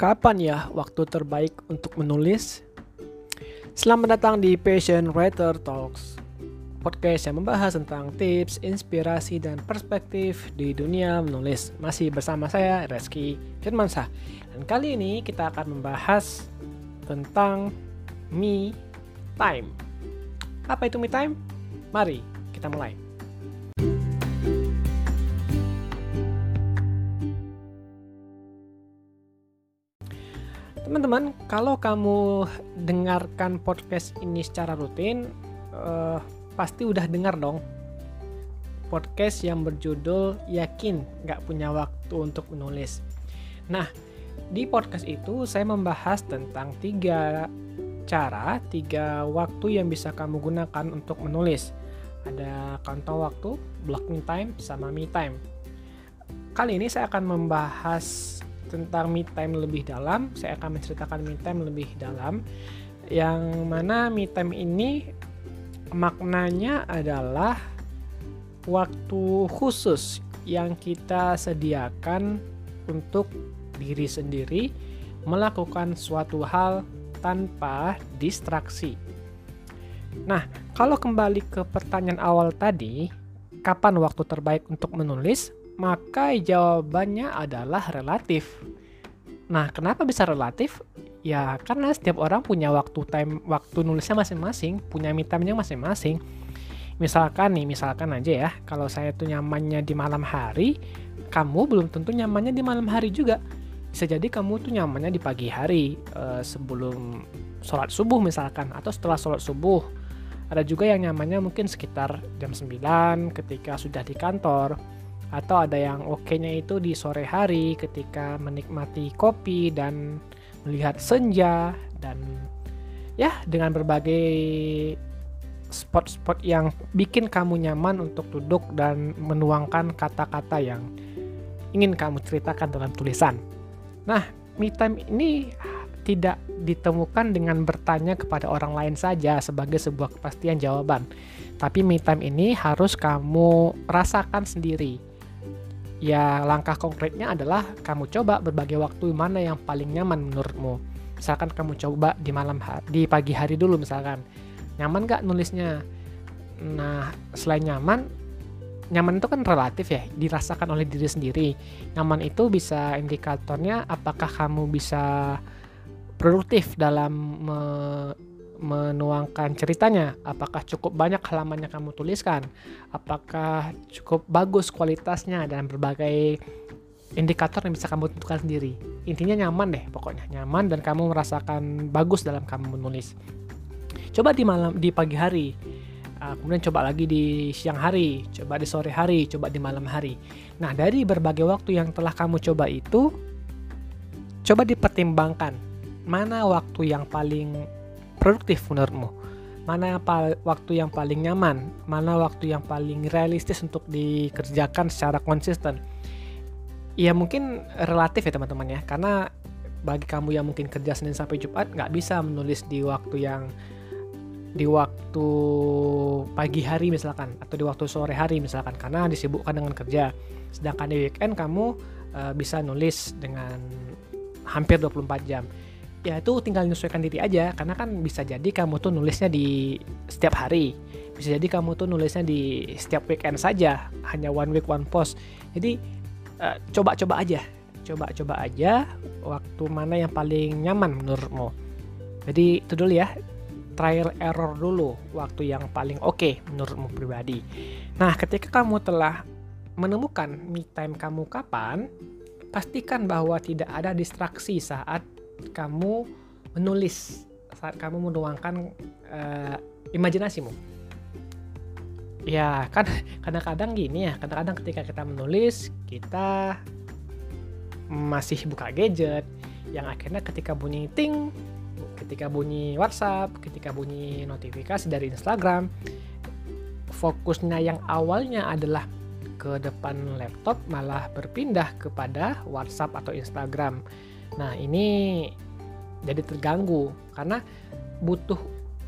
Kapan ya waktu terbaik untuk menulis? Selamat datang di Passion Writer Talks, podcast yang membahas tentang tips, inspirasi, dan perspektif di dunia menulis. Masih bersama saya, Reski Firmansyah. Dan kali ini kita akan membahas tentang me time. Apa itu me time? Mari kita mulai. Teman-teman, kalau kamu dengarkan podcast ini secara rutin, uh, pasti udah dengar dong podcast yang berjudul Yakin Gak Punya Waktu Untuk Menulis. Nah, di podcast itu saya membahas tentang tiga cara, tiga waktu yang bisa kamu gunakan untuk menulis. Ada kantong waktu, blocking time, sama me time. Kali ini saya akan membahas tentang me time lebih dalam, saya akan menceritakan me time lebih dalam. Yang mana me time ini maknanya adalah waktu khusus yang kita sediakan untuk diri sendiri melakukan suatu hal tanpa distraksi. Nah, kalau kembali ke pertanyaan awal tadi, kapan waktu terbaik untuk menulis? Maka jawabannya adalah relatif. Nah, kenapa bisa relatif? Ya, karena setiap orang punya waktu time waktu nulisnya masing-masing, punya me time-nya masing-masing. Misalkan nih, misalkan aja ya, kalau saya tuh nyamannya di malam hari, kamu belum tentu nyamannya di malam hari juga. Bisa jadi kamu tuh nyamannya di pagi hari, e, sebelum sholat subuh misalkan, atau setelah sholat subuh. Ada juga yang nyamannya mungkin sekitar jam 9 ketika sudah di kantor atau ada yang oke-nya itu di sore hari ketika menikmati kopi dan melihat senja dan ya dengan berbagai spot-spot yang bikin kamu nyaman untuk duduk dan menuangkan kata-kata yang ingin kamu ceritakan dalam tulisan. Nah, me time ini tidak ditemukan dengan bertanya kepada orang lain saja sebagai sebuah kepastian jawaban. Tapi me time ini harus kamu rasakan sendiri ya langkah konkretnya adalah kamu coba berbagai waktu mana yang paling nyaman menurutmu. Misalkan kamu coba di malam hari, di pagi hari dulu misalkan. Nyaman gak nulisnya? Nah selain nyaman nyaman itu kan relatif ya dirasakan oleh diri sendiri. Nyaman itu bisa indikatornya apakah kamu bisa produktif dalam menuangkan ceritanya. Apakah cukup banyak halaman yang kamu tuliskan? Apakah cukup bagus kualitasnya dan berbagai indikator yang bisa kamu tentukan sendiri. Intinya nyaman deh pokoknya, nyaman dan kamu merasakan bagus dalam kamu menulis. Coba di malam di pagi hari. Uh, kemudian coba lagi di siang hari, coba di sore hari, coba di malam hari. Nah, dari berbagai waktu yang telah kamu coba itu coba dipertimbangkan mana waktu yang paling produktif menurutmu? Mana yang waktu yang paling nyaman? Mana waktu yang paling realistis untuk dikerjakan secara konsisten? Ya mungkin relatif ya teman-teman ya, karena bagi kamu yang mungkin kerja Senin sampai Jumat nggak bisa menulis di waktu yang di waktu pagi hari misalkan atau di waktu sore hari misalkan karena disibukkan dengan kerja. Sedangkan di weekend kamu uh, bisa nulis dengan hampir 24 jam ya itu tinggal menyesuaikan diri aja. Karena kan bisa jadi kamu tuh nulisnya di setiap hari. Bisa jadi kamu tuh nulisnya di setiap weekend saja. Hanya one week one post. Jadi eh, coba-coba uh, aja. Coba-coba aja waktu mana yang paling nyaman menurutmu. Jadi itu dulu ya. Trial error dulu. Waktu yang paling oke okay menurutmu pribadi. Nah ketika kamu telah menemukan me time kamu kapan pastikan bahwa tidak ada distraksi saat kamu menulis saat kamu menuangkan uh, imajinasimu. Ya kan kadang-kadang gini ya kadang-kadang ketika kita menulis kita masih buka gadget yang akhirnya ketika bunyi ting ketika bunyi WhatsApp ketika bunyi notifikasi dari Instagram fokusnya yang awalnya adalah ke depan laptop malah berpindah kepada WhatsApp atau Instagram Nah, ini jadi terganggu karena butuh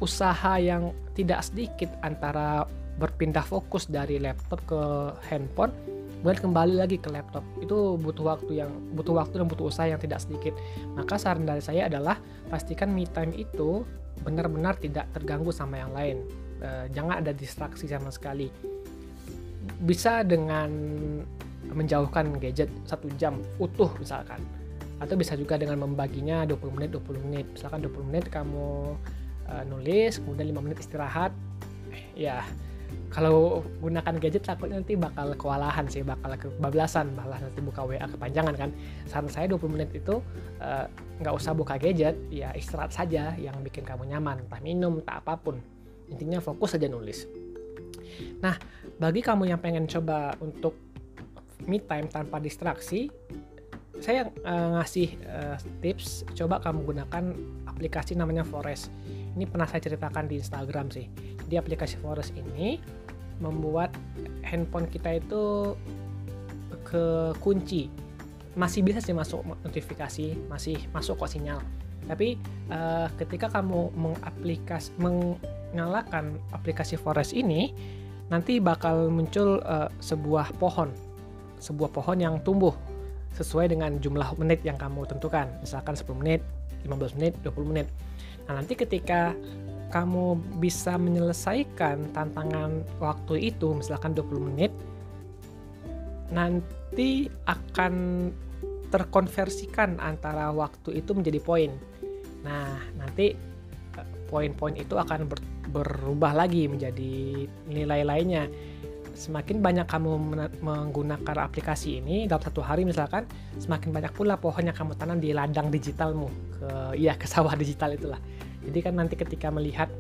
usaha yang tidak sedikit antara berpindah fokus dari laptop ke handphone kemudian kembali lagi ke laptop. Itu butuh waktu yang butuh waktu dan butuh usaha yang tidak sedikit. Maka saran dari saya adalah pastikan me time itu benar-benar tidak terganggu sama yang lain. E, jangan ada distraksi sama sekali. Bisa dengan menjauhkan gadget satu jam utuh misalkan atau bisa juga dengan membaginya 20 menit 20 menit. Misalkan 20 menit kamu uh, nulis kemudian 5 menit istirahat. Ya kalau gunakan gadget takutnya nanti bakal kewalahan sih bakal kebablasan malah nanti buka WA kepanjangan kan. Saran saya 20 menit itu eh, nggak uh, usah buka gadget ya istirahat saja yang bikin kamu nyaman. Entah minum entah apa pun. Intinya fokus saja nulis. Nah bagi kamu yang pengen coba untuk me time tanpa distraksi saya uh, ngasih uh, tips coba kamu gunakan aplikasi namanya Forest. Ini pernah saya ceritakan di Instagram sih. Di aplikasi Forest ini membuat handphone kita itu ke kunci. Masih bisa sih masuk notifikasi masih masuk kok sinyal. Tapi uh, ketika kamu mengaplikas menyalakan aplikasi Forest ini nanti bakal muncul uh, sebuah pohon. Sebuah pohon yang tumbuh sesuai dengan jumlah menit yang kamu tentukan. Misalkan 10 menit 15 menit 20 menit. Nah nanti ketika kamu bisa menyelesaikan tantangan waktu itu misalkan 20 menit nanti akan terkonversikan antara waktu itu menjadi poin. Nah nanti eh, poin-poin itu akan ber, berubah lagi menjadi nilai lainnya semakin banyak kamu menggunakan aplikasi ini dalam satu hari misalkan semakin banyak pula pohon yang kamu tanam di ladang digitalmu ke ya ke sawah digital itulah jadi kan nanti ketika melihat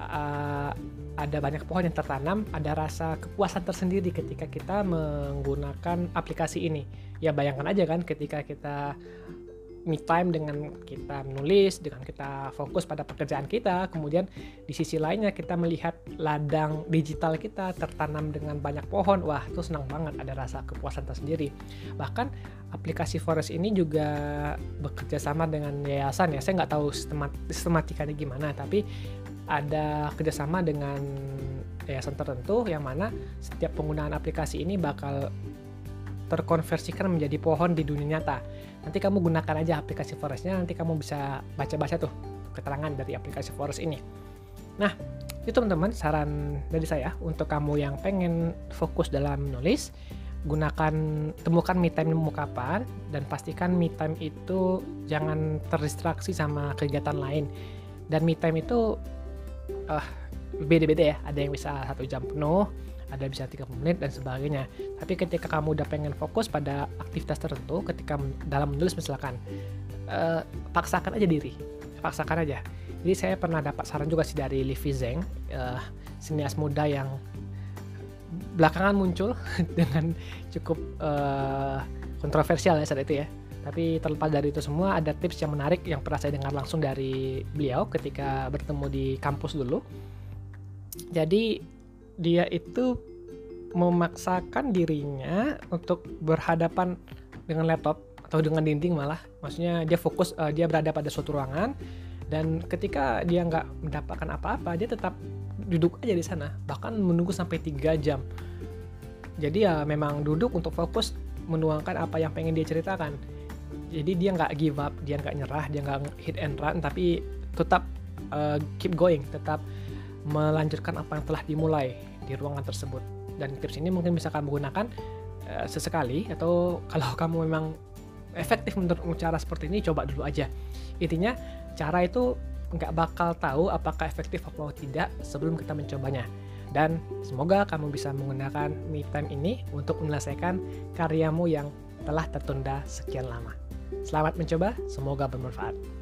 uh, ada banyak pohon yang tertanam, ada rasa kepuasan tersendiri ketika kita menggunakan aplikasi ini. Ya bayangkan aja kan ketika kita me time dengan kita menulis, dengan kita fokus pada pekerjaan kita, kemudian di sisi lainnya kita melihat ladang digital kita tertanam dengan banyak pohon, wah itu senang banget, ada rasa kepuasan tersendiri. Bahkan aplikasi Forest ini juga bekerja sama dengan yayasan ya, saya nggak tahu sistematikanya gimana, tapi ada kerjasama dengan yayasan tertentu yang mana setiap penggunaan aplikasi ini bakal terkonversikan menjadi pohon di dunia nyata. Nanti kamu gunakan aja aplikasi Forestnya, nanti kamu bisa baca-baca tuh keterangan dari aplikasi Forest ini. Nah, itu teman-teman saran dari saya untuk kamu yang pengen fokus dalam menulis, gunakan temukan me time nemu kapan dan pastikan me time itu jangan terdistraksi sama kegiatan lain. Dan me time itu uh, beda-beda ya, ada yang bisa satu jam penuh, ada bisa 30 menit dan sebagainya. Tapi ketika kamu udah pengen fokus pada aktivitas tertentu ketika dalam menulis misalkan uh, paksakan aja diri. Paksakan aja. Jadi saya pernah dapat saran juga sih dari Livi Zeng uh, sinias muda yang belakangan muncul dengan cukup uh, kontroversial ya saat itu ya. Tapi terlepas dari itu semua ada tips yang menarik yang pernah saya dengar langsung dari beliau ketika bertemu di kampus dulu jadi dia itu memaksakan dirinya untuk berhadapan dengan laptop atau dengan dinding malah. Maksudnya dia fokus uh, dia berada pada suatu ruangan dan ketika dia nggak mendapatkan apa-apa dia tetap duduk aja di sana bahkan menunggu sampai tiga jam. Jadi ya memang duduk untuk fokus menuangkan apa yang pengen dia ceritakan. Jadi dia nggak give up dia nggak nyerah dia nggak hit and run tapi tetap uh, keep going tetap melanjutkan apa yang telah dimulai di ruangan tersebut. Dan tips ini mungkin bisa kamu gunakan uh, sesekali atau kalau kamu memang efektif menurut cara seperti ini coba dulu aja. Intinya cara itu nggak bakal tahu apakah efektif atau tidak sebelum kita mencobanya. Dan semoga kamu bisa menggunakan me time ini untuk menyelesaikan karyamu yang telah tertunda sekian lama. Selamat mencoba, semoga bermanfaat.